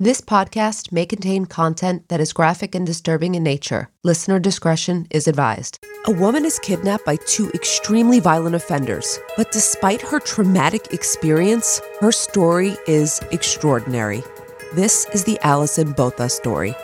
This podcast may contain content that is graphic and disturbing in nature. Listener discretion is advised. A woman is kidnapped by two extremely violent offenders, but despite her traumatic experience, her story is extraordinary. This is the Alison Botha story.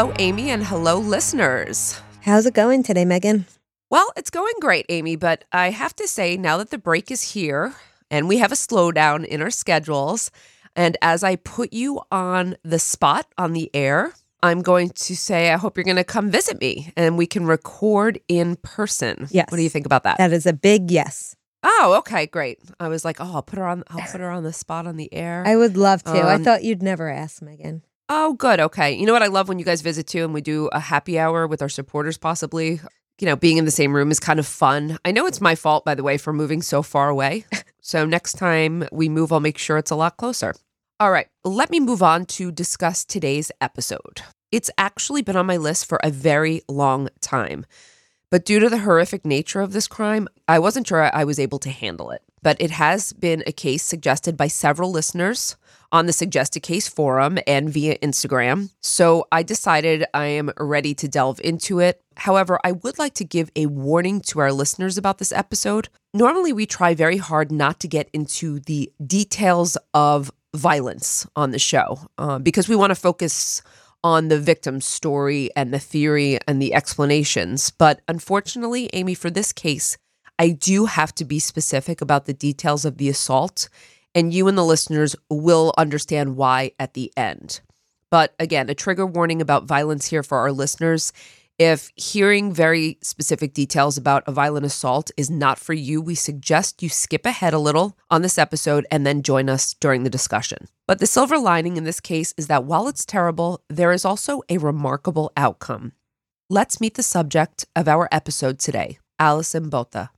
Hello, Amy, and hello, listeners. How's it going today, Megan? Well, it's going great, Amy, but I have to say, now that the break is here and we have a slowdown in our schedules, and as I put you on the spot on the air, I'm going to say, I hope you're going to come visit me and we can record in person. Yes. What do you think about that? That is a big yes. Oh, okay, great. I was like, oh, I'll put her on. I'll put her on the spot on the air. I would love to. I Um, thought you'd never ask, Megan. Oh, good. Okay. You know what? I love when you guys visit too, and we do a happy hour with our supporters, possibly. You know, being in the same room is kind of fun. I know it's my fault, by the way, for moving so far away. so next time we move, I'll make sure it's a lot closer. All right. Let me move on to discuss today's episode. It's actually been on my list for a very long time. But due to the horrific nature of this crime, I wasn't sure I was able to handle it. But it has been a case suggested by several listeners on the Suggested Case forum and via Instagram. So I decided I am ready to delve into it. However, I would like to give a warning to our listeners about this episode. Normally, we try very hard not to get into the details of violence on the show uh, because we want to focus on the victim's story and the theory and the explanations. But unfortunately, Amy, for this case, I do have to be specific about the details of the assault, and you and the listeners will understand why at the end. But again, a trigger warning about violence here for our listeners. If hearing very specific details about a violent assault is not for you, we suggest you skip ahead a little on this episode and then join us during the discussion. But the silver lining in this case is that while it's terrible, there is also a remarkable outcome. Let's meet the subject of our episode today, Alison Botha.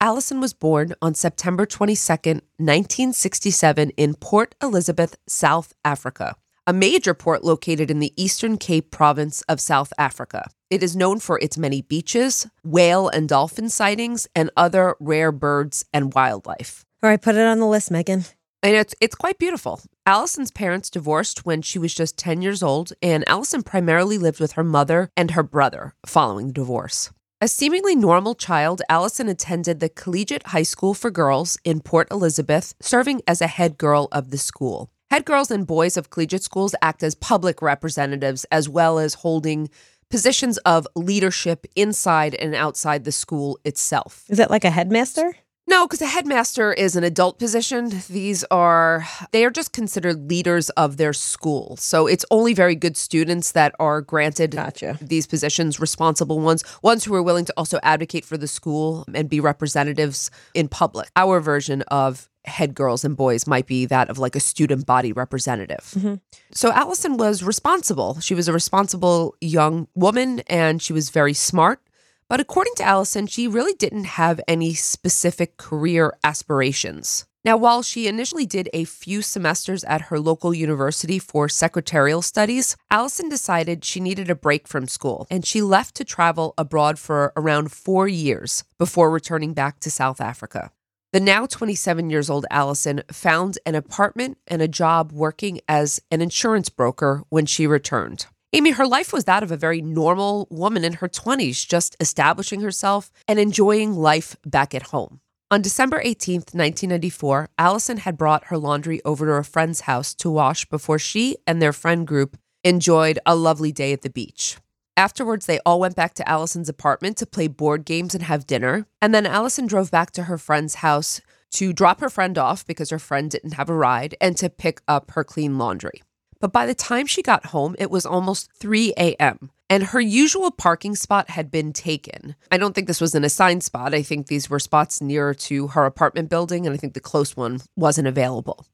Alison was born on September 22, 1967, in Port Elizabeth, South Africa, a major port located in the Eastern Cape province of South Africa. It is known for its many beaches, whale and dolphin sightings, and other rare birds and wildlife. All right, put it on the list, Megan. And it's it's quite beautiful. Alison's parents divorced when she was just 10 years old, and Alison primarily lived with her mother and her brother following the divorce. A seemingly normal child, Alison attended the Collegiate High School for Girls in Port Elizabeth, serving as a head girl of the school. Head girls and boys of collegiate schools act as public representatives as well as holding positions of leadership inside and outside the school itself. Is it like a headmaster? No, because a headmaster is an adult position. These are, they are just considered leaders of their school. So it's only very good students that are granted Gotcha. these positions, responsible ones, ones who are willing to also advocate for the school and be representatives in public. Our version of head girls and boys might be that of like a student body representative. Mm-hmm. So Alison was responsible. She was a responsible young woman and she was very smart. But according to Alison, she really didn't have any specific career aspirations. Now, while she initially did a few semesters at her local university for secretarial studies, Alison decided she needed a break from school and she left to travel abroad for around four years before returning back to South Africa. The now 27 years old Alison found an apartment and a job working as an insurance broker when she returned. Amy, her life was that of a very normal woman in her 20s, just establishing herself and enjoying life back at home. On December 18th, 1994, Alison had brought her laundry over to a friend's house to wash before she and their friend group enjoyed a lovely day at the beach. Afterwards, they all went back to Alison's apartment to play board games and have dinner. And then Alison drove back to her friend's house to drop her friend off because her friend didn't have a ride and to pick up her clean laundry. But by the time she got home, it was almost 3 a.m. and her usual parking spot had been taken. I don't think this was an assigned spot. I think these were spots nearer to her apartment building, and I think the close one wasn't available.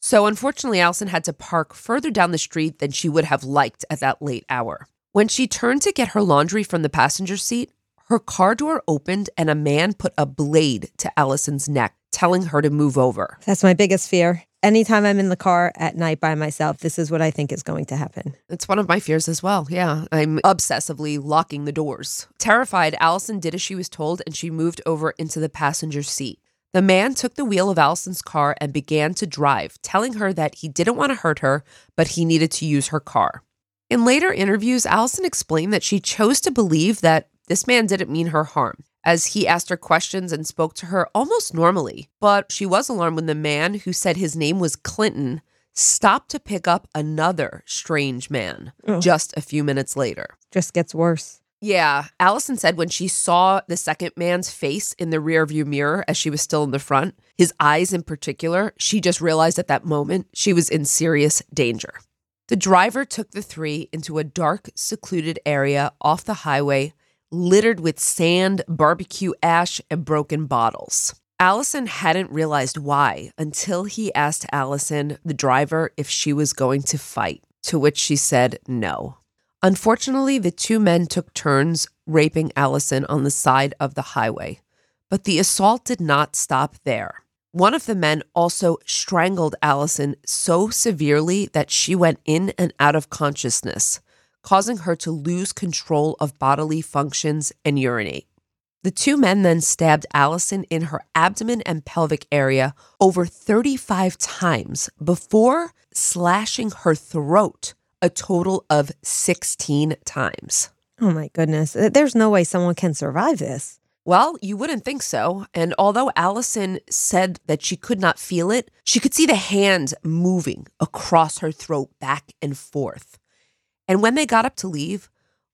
So unfortunately, Alison had to park further down the street than she would have liked at that late hour. When she turned to get her laundry from the passenger seat, her car door opened and a man put a blade to Alison's neck, telling her to move over. That's my biggest fear. Anytime I'm in the car at night by myself, this is what I think is going to happen. It's one of my fears as well. Yeah. I'm obsessively locking the doors. Terrified, Alison did as she was told and she moved over into the passenger seat. The man took the wheel of Alison's car and began to drive, telling her that he didn't want to hurt her, but he needed to use her car. In later interviews, Alison explained that she chose to believe that this man didn't mean her harm, as he asked her questions and spoke to her almost normally. But she was alarmed when the man who said his name was Clinton stopped to pick up another strange man Oh. just a few minutes later. Just gets worse. Yeah, Alison said when she saw the second man's face in the rearview mirror as she was still in the front, his eyes in particular, she just realized at that moment she was in serious danger. The driver took the three into a dark, secluded area off the highway, littered with sand, barbecue ash, and broken bottles. Alison hadn't realized why until he asked Alison, the driver, if she was going to fight, to which she said no. Unfortunately, the two men took turns raping Alison on the side of the highway, but the assault did not stop there. One of the men also strangled Alison so severely that she went in and out of consciousness, causing her to lose control of bodily functions and urinate. The two men then stabbed Alison in her abdomen and pelvic area over 35 times before slashing her throat a total of 16 times. Oh my goodness. There's no way someone can survive this. Well, you wouldn't think so. And although Alison said that she could not feel it, she could see the hand moving across her throat back and forth. And when they got up to leave,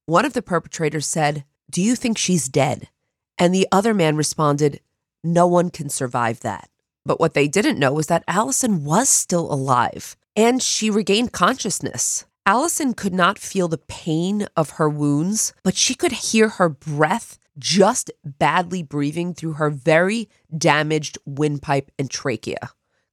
one of the perpetrators said, Do you think she's dead? And the other man responded, No one can survive that. But what they didn't know was that Alison was still alive and she regained consciousness. Alison could not feel the pain of her wounds, but she could hear her breath just badly breathing through her very damaged windpipe and trachea.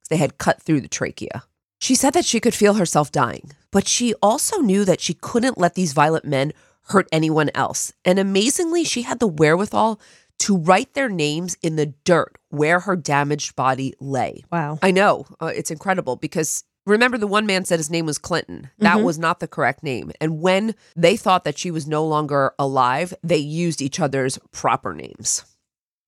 They had cut through the trachea. She said that she could feel herself dying, but she also knew that she couldn't let these violent men hurt anyone else. And amazingly, she had the wherewithal to write their names in the dirt where her damaged body lay. Wow. I know. Uh, it's incredible because remember the one man said his name was Clinton. That Mhm. was not the correct name. And when they thought that she was no longer alive, they used each other's proper names.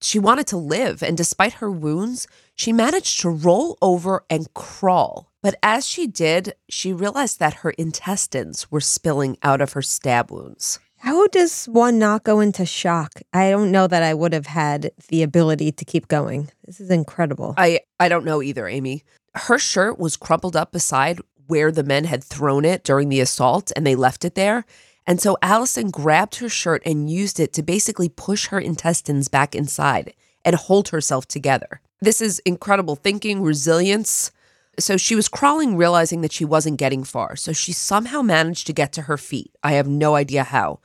She wanted to live, and despite her wounds, she managed to roll over and crawl. But as she did, she realized that her intestines were spilling out of her stab wounds. How does one not go into shock? I don't know that I would have had the ability to keep going. This is incredible. I I don't know either, Amy. Her shirt was crumpled up beside where the men had thrown it during the assault and they left it there. And so Alison grabbed her shirt and used it to basically push her intestines back inside and hold herself together. This is incredible thinking, resilience. So she was crawling, realizing that she wasn't getting far. So she somehow managed to get to her feet. I have no idea how.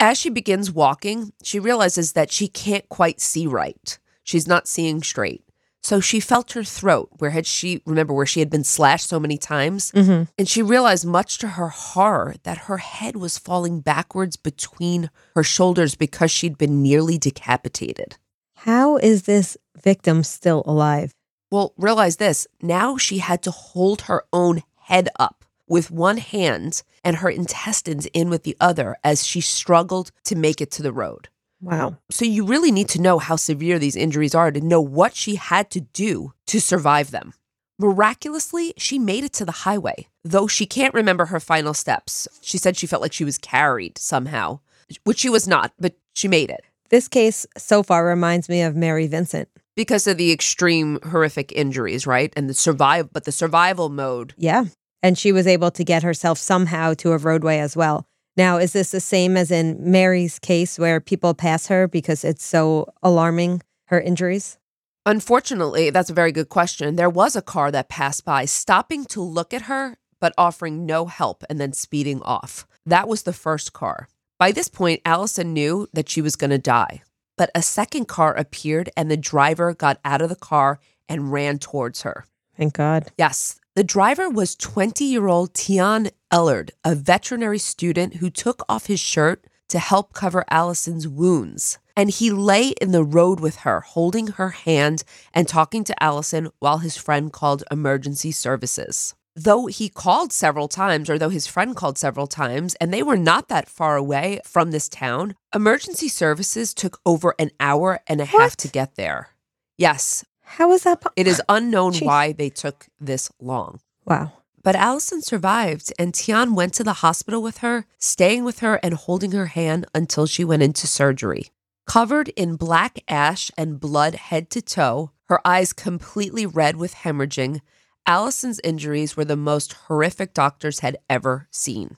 As she begins walking, she realizes that she can't quite see right. She's not seeing straight. So she felt her throat, where had she, remember, where she had been slashed so many times? Mm-hmm. And she realized, much to her horror, that her head was falling backwards between her shoulders because she'd been nearly decapitated. How is this victim still alive? Well, realize this now she had to hold her own head up with one hand and her intestines in with the other as she struggled to make it to the road. Wow. So you really need to know how severe these injuries are to know what she had to do to survive them. Miraculously, she made it to the highway, though she can't remember her final steps. She said she felt like she was carried somehow, which she was not, but she made it This case so far reminds me of Mary Vincent. because of the extreme horrific injuries, right? And the survive but the survival mode. Yeah. And she was able to get herself somehow to a roadway as well. Now, is this the same as in Mary's case where people pass her because it's so alarming, her injuries? Unfortunately, that's a very good question. There was a car that passed by, stopping to look at her, but offering no help and then speeding off. That was the first car. By this point, Alison knew that she was going to die. But a second car appeared and the driver got out of the car and ran towards her. Thank God. Yes, the driver was 20 year old Tian Ellard, a veterinary student who took off his shirt to help cover Alison's wounds. And he lay in the road with her, holding her hand and talking to Alison while his friend called emergency services. Though he called several times, or though his friend called several times, and they were not that far away from this town, emergency services took over an hour and a half to get there. Yes, How is that? Po- it is unknown Jeez. why they took this long. wow. But Alison survived, and Tian went to the hospital with her, staying with her and holding her hand until she went into surgery. Covered in black ash and blood head to toe, her eyes completely red with hemorrhaging, Alison's injuries were the most horrific doctors had ever seen.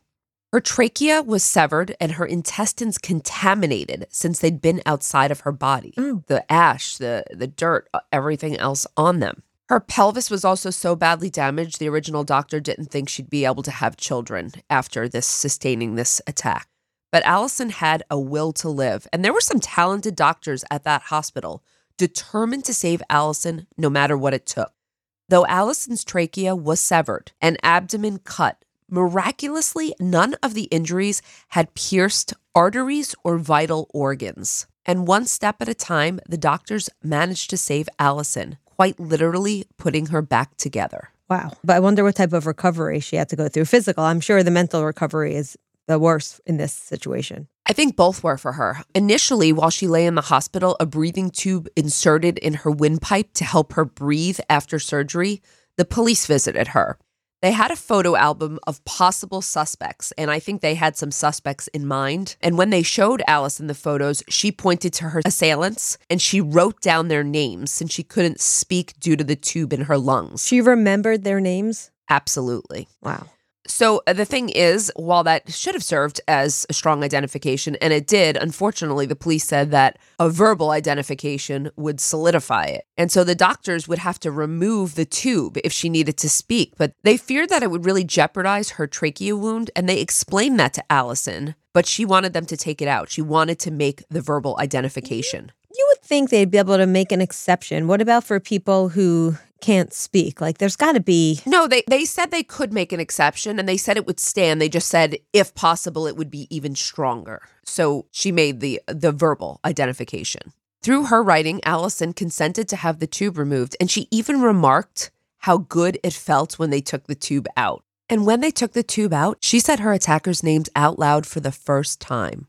Her trachea was severed and her intestines contaminated since they'd been outside of her body. Oh. The ash, the, the dirt, uh, everything else on them. Her pelvis was also so badly damaged, the original doctor didn't think she'd be able to have children after this sustaining this attack. But Alison had a will to live, and there were some talented doctors at that hospital determined to save Alison no matter what it took. Though Alison's trachea was severed and abdomen cut, miraculously, none of the injuries had pierced arteries or vital organs. And one step at a time, the doctors managed to save Alison, quite literally putting her back together. Wow. But I wonder what type of recovery she had to go through. Physical, I'm sure the mental recovery is the worst in this situation. I think both were for her. Initially, while she lay in the hospital, a breathing tube inserted in her windpipe to help her breathe after surgery, the police visited her. They had a photo album of possible suspects, and I think they had some suspects in mind. And when they showed Alison the photos, she pointed to her assailants and she wrote down their names since she couldn't speak due to the tube in her lungs. She remembered their names? Absolutely. Wow. So uh, the thing is, while that should have served as a strong identification, and it did, unfortunately, the police said that a verbal identification would solidify it. And so the doctors would have to remove the tube if she needed to speak. But they feared that it would really jeopardize her trachea wound, and they explained that to Alison, but she wanted them to take it out. She wanted to make the verbal identification. You would think they'd be able to make an exception. What about for people who can't speak? Like, there's got to be. No, they they said they could make an exception and they said it would stand. They just said if possible it would be even stronger. So she made the the verbal identification. Through her writing, Alison consented to have the tube removed and she even remarked how good it felt when they took the tube out. And when they took the tube out, she said her attackers' names out loud for the first time.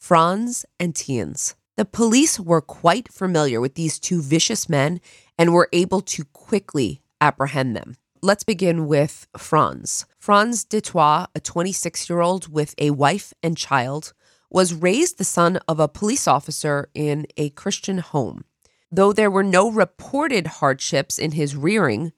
Franz and Theuns. The police were quite familiar with these two vicious men and were able to quickly apprehend them. Let's begin with Franz. Franz du Toit, a 26 year old with a wife and child, was raised the son of a police officer in a Christian home. Though there were no reported hardships in his rearing,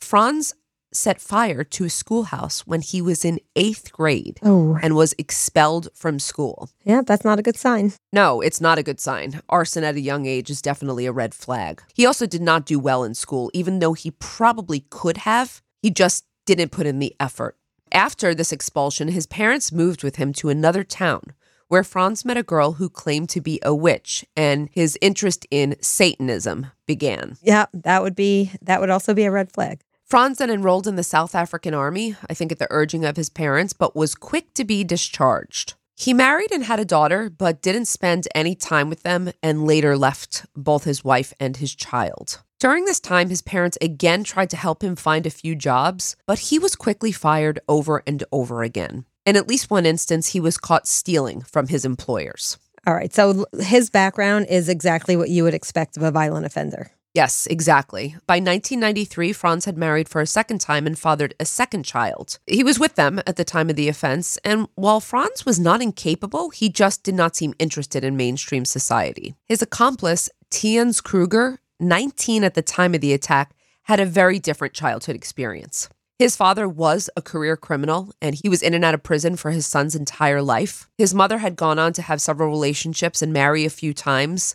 Franz set fire to a schoolhouse when he was in eighth grade Oh, and was expelled from school. yeah, that's not a good sign. No, it's not a good sign. Arson at a young age is definitely a red flag. He also did not do well in school, even though he probably could have. He just didn't put in the effort. After this expulsion, his parents moved with him to another town where Franz met a girl who claimed to be a witch and his interest in Satanism began. Yeah, that would be that would also be a red flag. Franz then enrolled in the South African Army, I think at the urging of his parents, but was quick to be discharged. He married and had a daughter, but didn't spend any time with them and later left both his wife and his child. During this time, his parents again tried to help him find a few jobs, but he was quickly fired over and over again. In at least one instance, he was caught stealing from his employers. All right, so his background is exactly what you would expect of a violent offender. Yes, exactly. By 1993, Franz had married for a second time and fathered a second child. He was with them at the time of the offense, and while Franz was not incapable, he just did not seem interested in mainstream society. His accomplice, Theuns Kruger, 19 at the time of the attack, had a very different childhood experience. His father was a career criminal and he was in and out of prison for his son's entire life. His mother had gone on to have several relationships and marry a few times.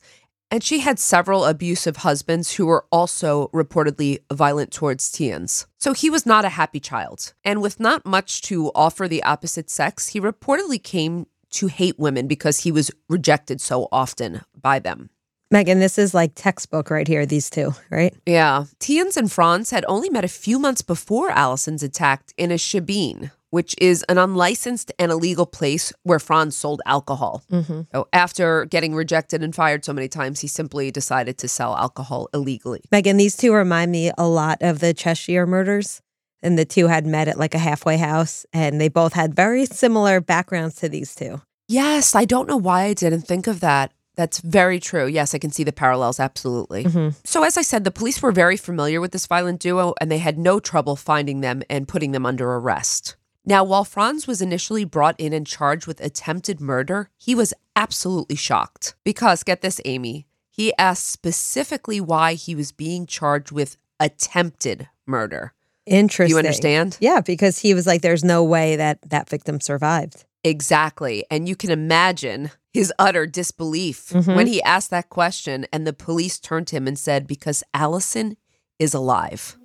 And she had several abusive husbands who were also reportedly violent towards Theuns. So he was not a happy child. And with not much to offer the opposite sex, he reportedly came to hate women because he was rejected so often by them. Megan, this is like textbook right here, these two, right? Yeah. Theuns and Franz had only met a few months before Alison's attack in a shebeen, which is an unlicensed and illegal place where Franz sold alcohol. Mm-hmm. So after getting rejected and fired so many times, he simply decided to sell alcohol illegally. Megan, these two remind me a lot of the Cheshire murders. And the two had met at like a halfway house, and they both had very similar backgrounds to these two. Yes, I don't know why I didn't think of that. That's very true. Yes, I can see the parallels, absolutely. Mm-hmm. So, as I said, the police were very familiar with this violent duo and they had no trouble finding them and putting them under arrest. Now, while Franz was initially brought in and charged with attempted murder, he was absolutely shocked. Because, get this, Amy, he asked specifically why he was being charged with attempted murder. Interesting. You understand? Yeah, because he was like, there's no way that that victim survived. Exactly. And you can imagine his utter disbelief mm-hmm. when he asked that question and the police turned to him and said, Because Alison is alive.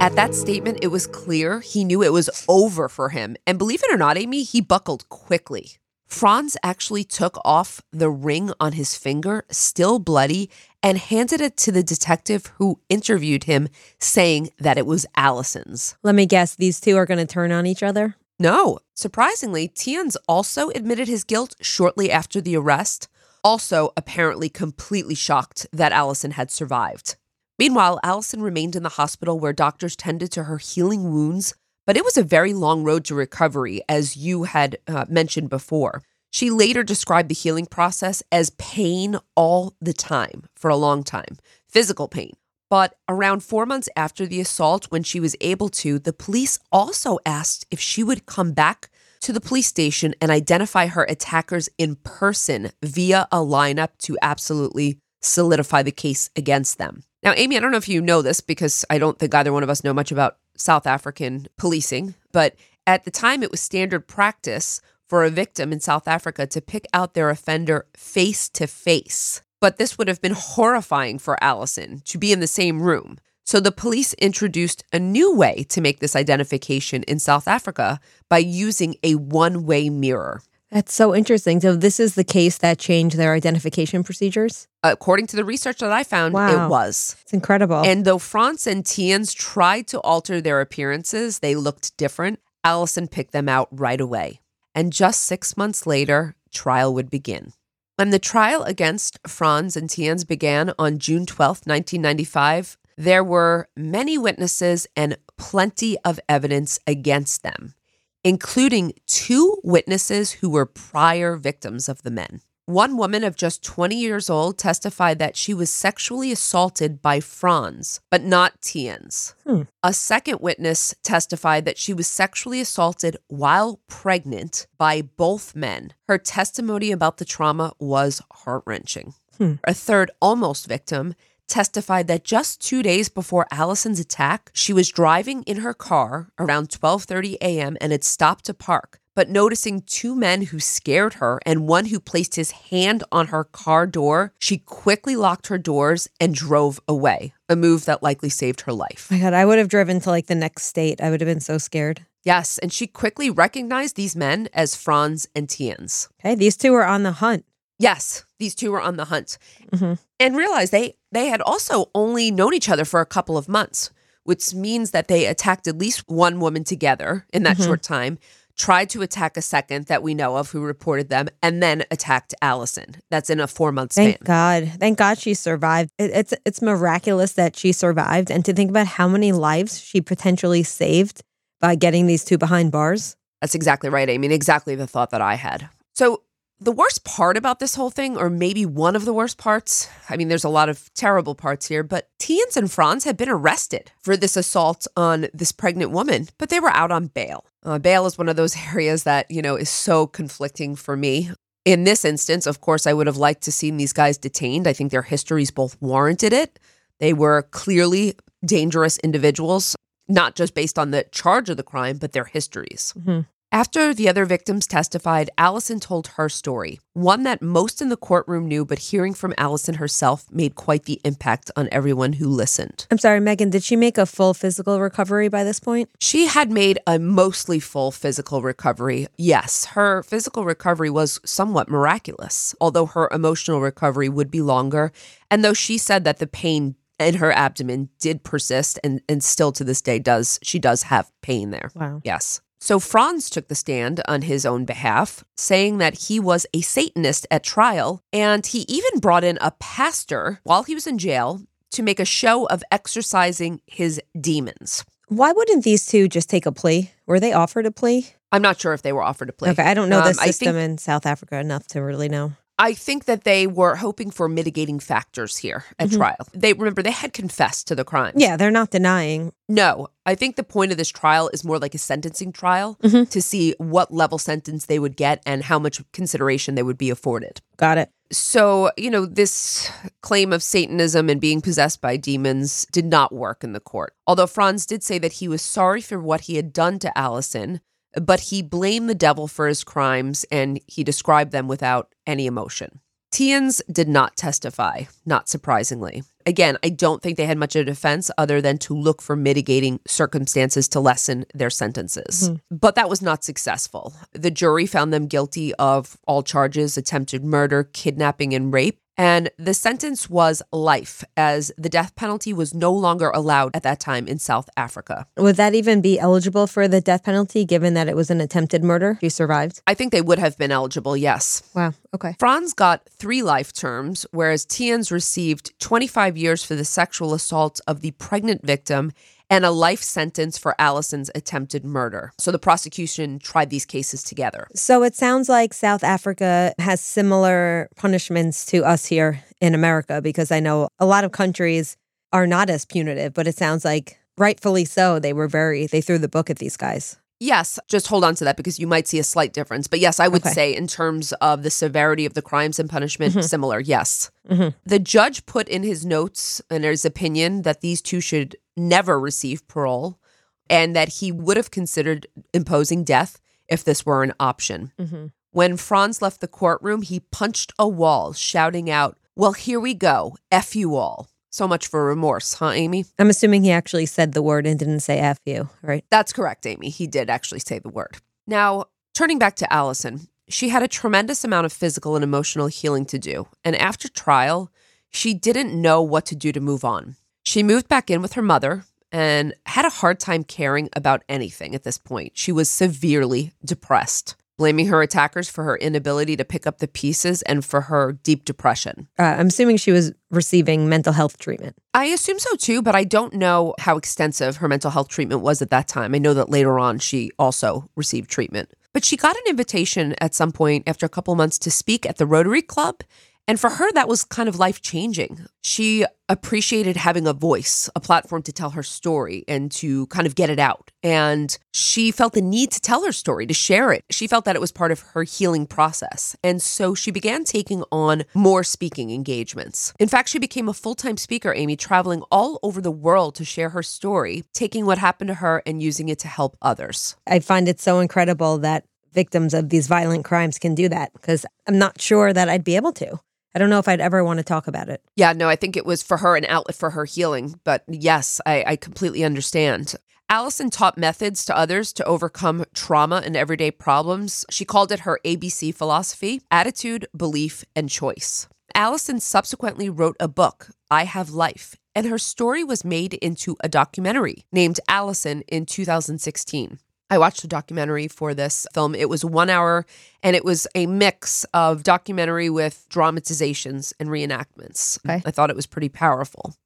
At that statement, it was clear he knew it was over for him. And believe it or not, Amy, he buckled quickly. Franz actually took off the ring on his finger, still bloody, and handed it to the detective who interviewed him, saying that it was Alison's. Let me guess, these two are going to turn on each other? No, surprisingly, Theuns also admitted his guilt shortly after the arrest, also apparently completely shocked that Alison had survived. Meanwhile, Alison remained in the hospital where doctors tended to her healing wounds, but it was a very long road to recovery, as you had uh, mentioned before. She later described the healing process as pain all the time for a long time, physical pain. But around four months after the assault, when she was able to, the police also asked if she would come back to the police station and identify her attackers in person via a lineup to absolutely solidify the case against them. Now, Amy, I don't know if you know this because I don't think either one of us know much about South African policing, but at the time it was standard practice for a victim in South Africa to pick out their offender face to face. But this would have been horrifying for Alison to be in the same room. So the police introduced a new way to make this identification in South Africa by using a one way mirror. That's so interesting. So, this is the case that changed their identification procedures? According to the research that I found, Wow. it was. It's incredible. And though Franz and Theuns tried to alter their appearances, they looked different. Alison picked them out right away. And just six months later, trial would begin. When the trial against Franz and Theuns began on June 12, 1995, there were many witnesses and plenty of evidence against them, including two witnesses who were prior victims of the men. One woman of just 20 years old testified that she was sexually assaulted by Franz, but not Theuns. Hmm. A second witness testified that she was sexually assaulted while pregnant by both men. Her testimony about the trauma was heart wrenching. Hmm. A third almost victim testified that just 2 days before Alison's attack, she was driving in her car around 12:30 a.m. and had stopped to park. But noticing two men who scared her and one who placed his hand on her car door, she quickly locked her doors and drove away, a move that likely saved her life. My God, I would have driven to like the next state. I would have been so scared. Yes, and she quickly recognized these men as Franz and Theuns. Okay, these two were on the hunt. Yes, these two were on the hunt Mhm. and realized they they had also only known each other for a couple of months, which means that they attacked at least one woman together in that Mhm. short time, tried to attack a second that we know of who reported them, and then attacked Alison. That's in a four month span. Thank God. Thank God she survived. It's it's miraculous that she survived, and to think about how many lives she potentially saved by getting these two behind bars. That's exactly right, Amy. and Exactly the thought that I had. So, the worst part about this whole thing, or maybe one of the worst parts, I mean, there's a lot of terrible parts here, but Theuns and Franz had been arrested for this assault on this pregnant woman, but they were out on bail. Uh, bail is one of those areas that, you know, is so conflicting for me. In this instance, of course, I would have liked to seen these guys detained. I think their histories both warranted it. They were clearly dangerous individuals, not just based on the charge of the crime, but their histories. Mhm. After the other victims testified, Alison told her story, one that most in the courtroom knew, but hearing from Alison herself made quite the impact on everyone who listened. I'm sorry, Megan. Did she make a full physical recovery by this point? She had made a mostly full physical recovery. Yes, her physical recovery was somewhat miraculous, although her emotional recovery would be longer. And though she said that the pain in her abdomen did persist and, and still to this day does, she does have pain there. Wow. Yes. So Franz took the stand on his own behalf, saying that he was a Satanist at trial, and he even brought in a pastor while he was in jail to make a show of exorcising his demons. Why wouldn't these two just take a plea? Were they offered a plea? I'm not sure if they were offered a plea. Okay, I don't know the Um, I system think- in South Africa enough to really know. I think that they were hoping for mitigating factors here at trial. They remember they had confessed to the crime. Mm-hmm. Yeah, they're not denying. No, I think the point of this trial is more like a sentencing trial Mhm. to see what level sentence they would get and how much consideration they would be afforded. Got it. So, you know, this claim of Satanism and being possessed by demons did not work in the court. Although Franz did say that he was sorry for what he had done to Alison, but he blamed the devil for his crimes and he described them without any emotion. Theuns did not testify, not surprisingly. Again, I don't think they had much of a defense other than to look for mitigating circumstances to lessen their sentences. Mm-hmm. But that was not successful. The jury found them guilty of all charges attempted murder, kidnapping, and rape. And the sentence was life, as the death penalty was no longer allowed at that time in South Africa. Would that even be eligible for the death penalty given that it was an attempted murder? She survived. I think they would have been eligible, yes. Wow. Okay. Franz got three life terms, whereas Theuns received 25 years for the sexual assault of the pregnant victim and a life sentence for Allison's attempted murder. So the prosecution tried these cases together. So it sounds like South Africa has similar punishments to us here in America because I know a lot of countries are not as punitive, but it sounds like rightfully so. They were very, they threw the book at these guys. Yes, just hold on to that because you might see a slight difference. But yes, I would Okay. say, in terms of the severity of the crimes and punishment, Mhm. similar. Yes. Mhm. The judge put in his notes and his opinion that these two should never receive parole and that he would have considered imposing death if this were an option. Mhm. When Franz left the courtroom, he punched a wall, shouting out, Well, here we go. F you all. So much for remorse, huh, Amy? I'm assuming he actually said the word and didn't say F you, right? That's correct, Amy. He did actually say the word. Now, turning back to Alison, she had a tremendous amount of physical and emotional healing to do. And after trial, she didn't know what to do to move on. She moved back in with her mother and had a hard time caring about anything at this point. She was severely depressed, blaming her attackers for her inability to pick up the pieces and for her deep depression. Uh, I'm assuming she was receiving mental health treatment. I assume so too, but I don't know how extensive her mental health treatment was at that time. I know that later on she also received treatment. But she got an invitation at some point after a couple months to speak at the Rotary Club. And for her, that was kind of life changing. She appreciated having a voice, a platform to tell her story and to kind of get it out. And she felt the need to tell her story, to share it. She felt that it was part of her healing process. And so she began taking on more speaking engagements. In fact, she became a full time speaker, Amy, traveling all over the world to share her story, taking what happened to her and using it to help others. I find it so incredible that victims of these violent crimes can do that because I'm not sure that I'd be able to. I don't know if I'd ever want to talk about it. Yeah, no, I think it was for her an outlet for her healing. But yes, I, I completely understand. Alison taught methods to others to overcome trauma and everyday problems. She called it her ABC philosophy attitude, belief, and choice. Alison subsequently wrote a book, I Have Life, and her story was made into a documentary named Alison in 2016. I watched the documentary for this film. It was one hour and it was a mix of documentary with dramatizations and reenactments. Okay. I thought it was pretty powerful.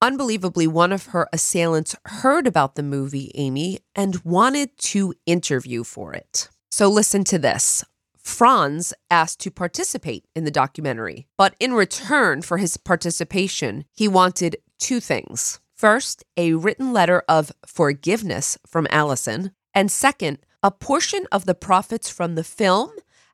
Unbelievably, one of her assailants heard about the movie, Amy, and wanted to interview for it. So listen to this. Franz asked to participate in the documentary, but in return for his participation, he wanted two things. First, a written letter of forgiveness from Alison, and second, a portion of the profits from the film,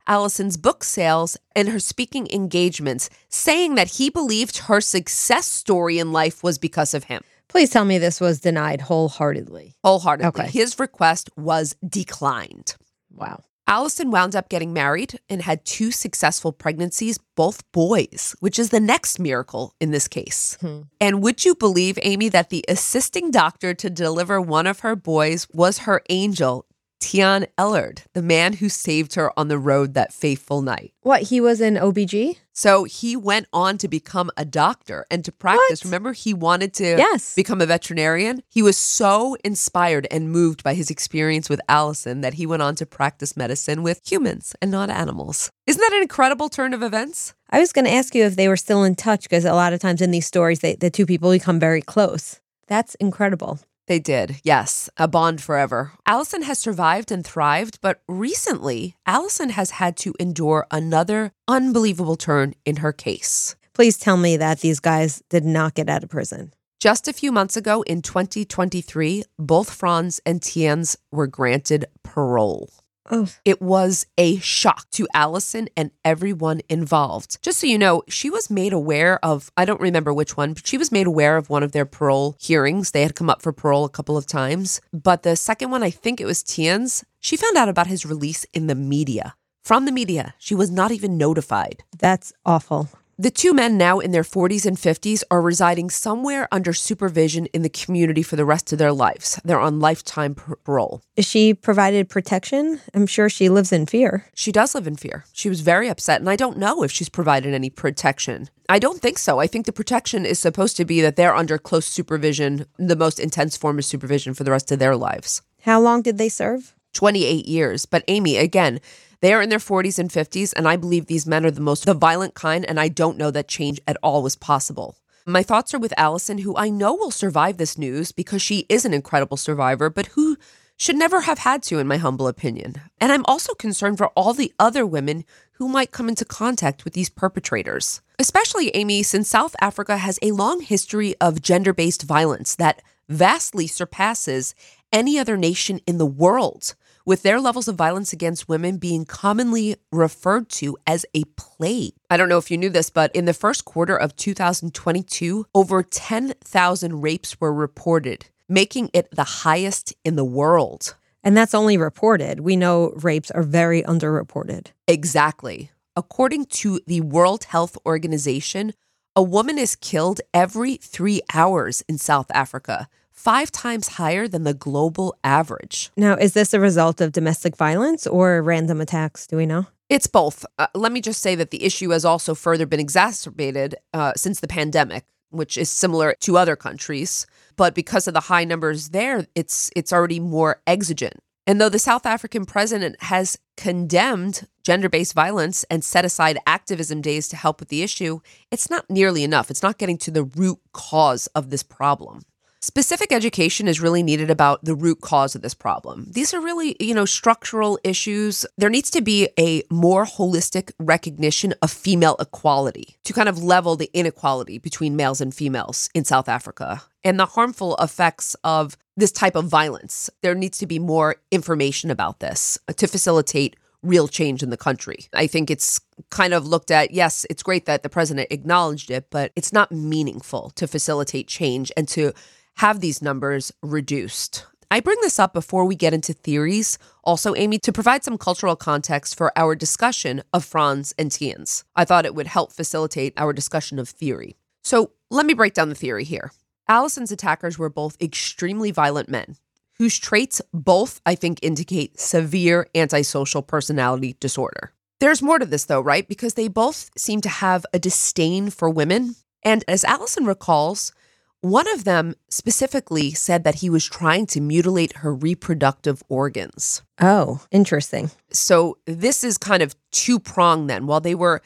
Alison's book sales, and her speaking engagements, saying that he believed her success story in life was because of him. Please tell me this was denied wholeheartedly. Wholeheartedly. Okay. His request was declined. Wow. Alison wound up getting married and had two successful pregnancies, both boys, which is the next miracle in this case. Hmm. And would you believe, Amy, that the assisting doctor to deliver one of her boys was her angel, Tian Ellard, the man who saved her on the road that fateful night? What, he was an OBG? So he went on to become a doctor and to practice. What? Remember, he wanted to Yes. become a veterinarian. He was so inspired and moved by his experience with Alison that he went on to practice medicine with humans and not animals. Isn't that an incredible turn of events? I was going to ask you if they were still in touch because a lot of times in these stories, they, the two people become very close. That's incredible. They did, yes, a bond forever. Alison has survived and thrived, but recently, Alison has had to endure another unbelievable turn in her case. Please tell me that these guys did not get out of prison. Just a few months ago in 2023, both Franz and Theuns were granted parole. Oh, It was a shock to Alison and everyone involved. Just so you know, she was made aware of, I don't remember which one, but she was made aware of one of their parole hearings. They had come up for parole a couple of times. But the second one, I think it was Theuns, she found out about his release in the media. From the media, she was not even notified. that's awful. The two men, now in their 40s and 50s, are residing somewhere under supervision in the community for the rest of their lives. They're on lifetime parole. Is she provided protection? I'm sure she lives in fear. She does live in fear. She was very upset, and I don't know if she's provided any protection. I don't think so. I think the protection is supposed to be that they're under close supervision, the most intense form of supervision for the rest of their lives. How long did they serve? 28 years. But Amy, again, they are in their 40s and 50s, and I believe these men are the most the violent kind, and I don't know that change at all was possible. My thoughts are with Alison, who I know will survive this news because she is an incredible survivor, but who should never have had to, in my humble opinion. And I'm also concerned for all the other women who might come into contact with these perpetrators. Especially, Amy, since South Africa has a long history of gender based violence that vastly surpasses any other nation in the world, with their levels of violence against women being commonly referred to as a plague. I don't know if you knew this, but in the first quarter of 2022, over 10,000 rapes were reported, making it the highest in the world. And that's only reported. We know rapes are very underreported. Exactly. According to the World Health Organization, a woman is killed every three hours in South Africa, five times higher than the global average. Now, is this a result of domestic violence or random attacks? Do we know? It's both. Uh, let me just say that the issue has also further been exacerbated uh, since the pandemic, which is similar to other countries. But because of the high numbers there, it's it's already more exigent. And though the South African president has condemned gender based violence and set aside activism days to help with the issue, it's not nearly enough. It's not getting to the root cause of this problem. Specific education is really needed about the root cause of this problem. These are really, you know, structural issues. There needs to be a more holistic recognition of female equality to kind of level the inequality between males and females in South Africa and the harmful effects of this type of violence. There needs to be more information about this to facilitate real change in the country. I think it's kind of looked at, yes, it's great that the president acknowledged it, but it's not meaningful to facilitate change and to have these numbers reduced. I bring this up before we get into theories, also, Amy, to provide some cultural context for our discussion of Franz and Theuns. I thought it would help facilitate our discussion of theory. So let me break down the theory here. Alison's attackers were both extremely violent men whose traits both, I think, indicate severe antisocial personality disorder. There's more to this, though, right? Because they both seem to have a disdain for women. And as Alison recalls, one of them specifically said that he was trying to mutilate her reproductive organs. Oh, interesting. So this is kind of two pronged then. While they were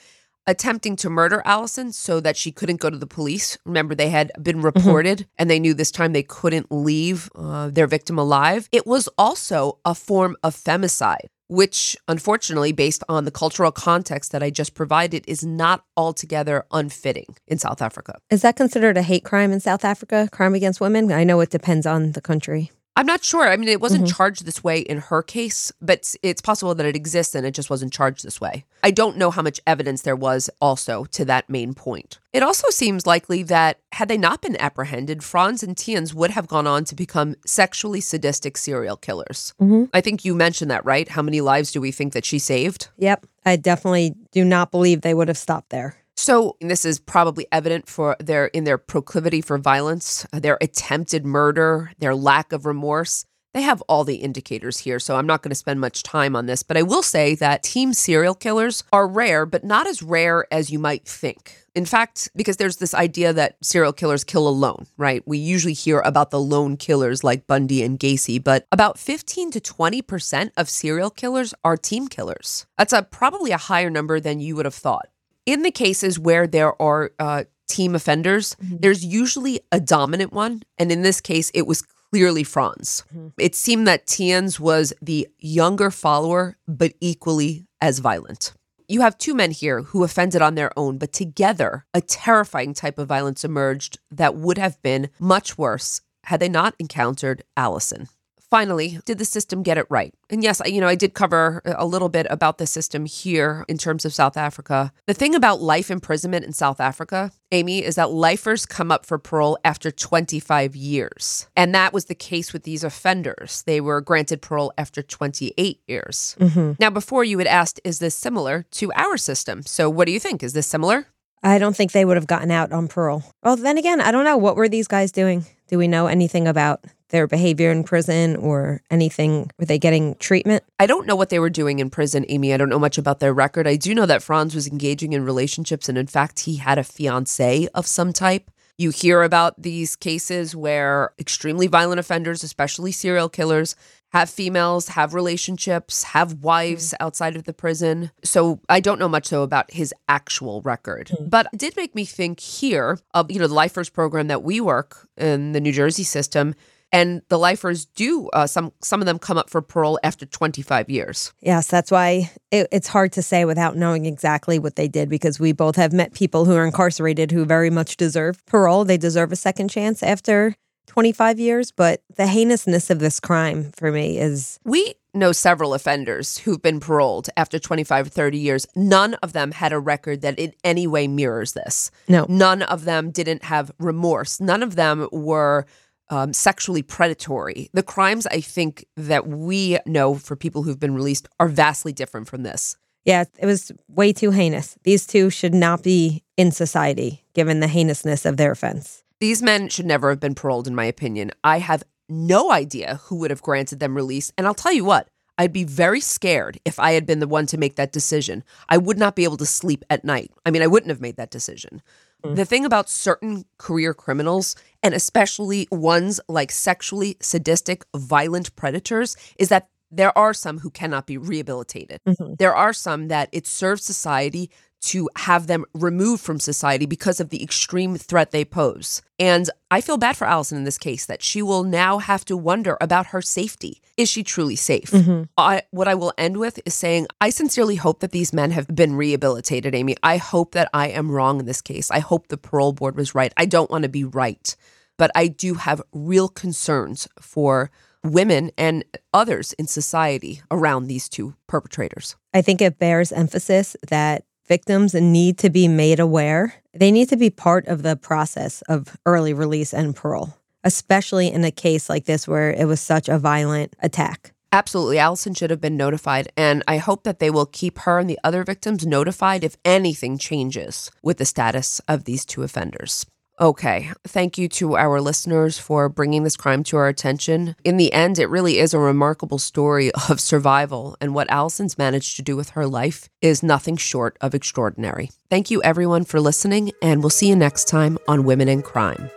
attempting to murder Alison so that she couldn't go to the police. Remember, they had been reported mm-hmm. and they knew this time they couldn't leave uh, their victim alive. It was also a form of femicide, which, unfortunately, based on the cultural context that I just provided, is not altogether unfitting in South Africa. Is that considered a hate crime in South Africa, crime against women? I know it depends on the country. I'm not sure. I mean, it wasn't mm-hmm. charged this way in her case, but it's possible that it exists and it just wasn't charged this way. I don't know how much evidence there was also to that main point. It also seems likely that had they not been apprehended, Franz and Theuns would have gone on to become sexually sadistic serial killers. Mm-hmm. I think you mentioned that, right? How many lives do we think that she saved? Yep. I definitely do not believe they would have stopped there. So this is probably evident for their in their proclivity for violence, their attempted murder, their lack of remorse. They have all the indicators here, so I'm not going to spend much time on this, but I will say that team serial killers are rare, but not as rare as you might think. In fact, because there's this idea that serial killers kill alone, right? We usually hear about the lone killers like Bundy and Gacy, but about 15 to 20% of serial killers are team killers. That's a probably a higher number than you would have thought in the cases where there are uh, team offenders, mm-hmm. there's usually a dominant one. And in this case, it was clearly Franz. Mm-hmm. It seemed that Theuns was the younger follower, but equally as violent. You have two men here who offended on their own, but together, a terrifying type of violence emerged that would have been much worse had they not encountered Alison. Finally, did the system get it right? And yes, you know, I did cover a little bit about the system here in terms of South Africa. The thing about life imprisonment in South Africa, Amy, is that lifers come up for parole after 25 years. And that was the case with these offenders. They were granted parole after 28 years. Mm-hmm. Now, before you had asked, is this similar to our system? So, what do you think? Is this similar? I don't think they would have gotten out on parole. Well, then again, I don't know. What were these guys doing? Do we know anything about their behavior in prison or anything? Were they getting treatment? I don't know what they were doing in prison, Amy. I don't know much about their record. I do know that Franz was engaging in relationships, and in fact, he had a fiance of some type. You hear about these cases where extremely violent offenders, especially serial killers, have females, have relationships, have wives mm. outside of the prison. So I don't know much though about his actual record. Mm. But it did make me think here of, you know, the lifers program that we work in the New Jersey system and the lifers do uh, some some of them come up for parole after 25 years yes that's why it, it's hard to say without knowing exactly what they did because we both have met people who are incarcerated who very much deserve parole they deserve a second chance after 25 years but the heinousness of this crime for me is we know several offenders who've been paroled after 25 or 30 years. None of them had a record that in any way mirrors this. No. None of them didn't have remorse. None of them were um, sexually predatory. The crimes I think that we know for people who've been released are vastly different from this. Yeah, it was way too heinous. These two should not be in society given the heinousness of their offense. These men should never have been paroled, in my opinion. I have no idea who would have granted them release. And I'll tell you what, I'd be very scared if I had been the one to make that decision. I would not be able to sleep at night. I mean, I wouldn't have made that decision. Mm-hmm. The thing about certain career criminals, and especially ones like sexually sadistic, violent predators, is that there are some who cannot be rehabilitated. Mm-hmm. There are some that it serves society to have them removed from society because of the extreme threat they pose. And I feel bad for Alison in this case that she will now have to wonder about her safety. Is she truly safe? Mm-hmm. I, what I will end with is saying I sincerely hope that these men have been rehabilitated, Amy. I hope that I am wrong in this case. I hope the parole board was right. I don't want to be right, but I do have real concerns for women and others in society around these two perpetrators. I think it bears emphasis that victims need to be made aware. They need to be part of the process of early release and parole, especially in a case like this where it was such a violent attack. Absolutely. Alison should have been notified. And I hope that they will keep her and the other victims notified if anything changes with the status of these two offenders. Okay. Thank you to our listeners for bringing this crime to our attention. In the end, it really is a remarkable story of survival, and what Alison's managed to do with her life is nothing short of extraordinary. Thank you, everyone, for listening, and we'll see you next time on Women and Crime.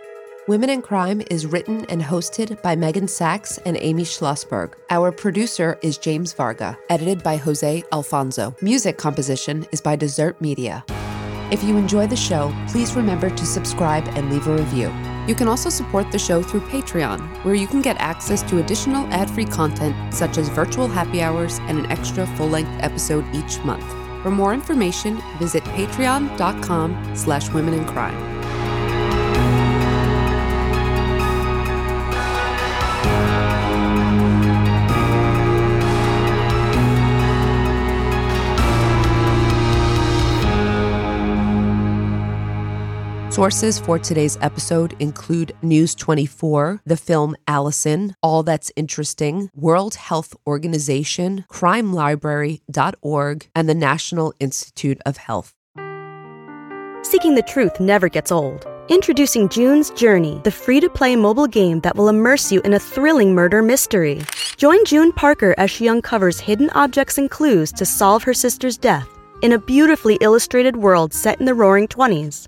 Women and Crime is written and hosted by Meghan Sacks and Amy Shlosberg. Our producer is James Varga, edited by Jose Alfonzo. Music composition is by Desert Media. If you enjoy the show, please remember to subscribe and leave a review. You can also support the show through Patreon, where you can get access to additional ad-free content such as virtual happy hours and an extra full-length episode each month. For more information, visit patreon.com slash women in crime. Sources for today's episode include News 24, the film Alison, All That's Interesting, World Health Organization, CrimeLibrary.org, and the National Institute of Health. Seeking the truth never gets old. Introducing June's Journey, the free to play mobile game that will immerse you in a thrilling murder mystery. Join June Parker as she uncovers hidden objects and clues to solve her sister's death in a beautifully illustrated world set in the roaring 20s.